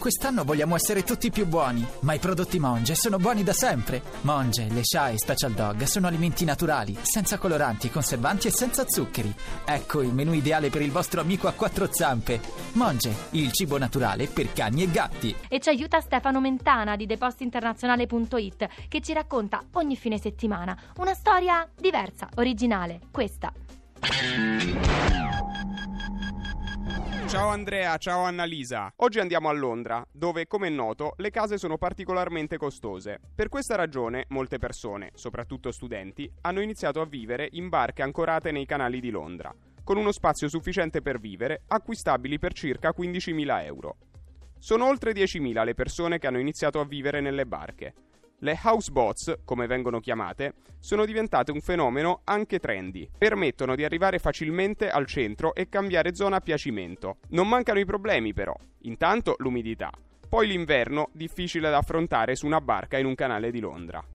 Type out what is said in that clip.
Quest'anno vogliamo essere tutti più buoni, ma i prodotti Monge sono buoni da sempre. Monge, le Sha e Special Dog sono alimenti naturali, senza coloranti, conservanti e senza zuccheri. Ecco il menù ideale per il vostro amico a quattro zampe. Monge, il cibo naturale per cani e gatti. E ci aiuta Stefano Mentana di depositinternazionale.it che ci racconta ogni fine settimana una storia diversa, originale. Questa. Ciao Andrea, ciao Annalisa. Oggi andiamo a Londra, dove, come è noto, le case sono particolarmente costose. Per questa ragione, molte persone, soprattutto studenti, hanno iniziato a vivere in barche ancorate nei canali di Londra, con uno spazio sufficiente per vivere, acquistabili per circa 15.000 euro. Sono oltre 10.000 le persone che hanno iniziato a vivere nelle barche. Le houseboats, come vengono chiamate, sono diventate un fenomeno anche trendy. Permettono di arrivare facilmente al centro e cambiare zona a piacimento. Non mancano i problemi però. Intanto l'umidità. Poi l'inverno, difficile da affrontare su una barca in un canale di Londra.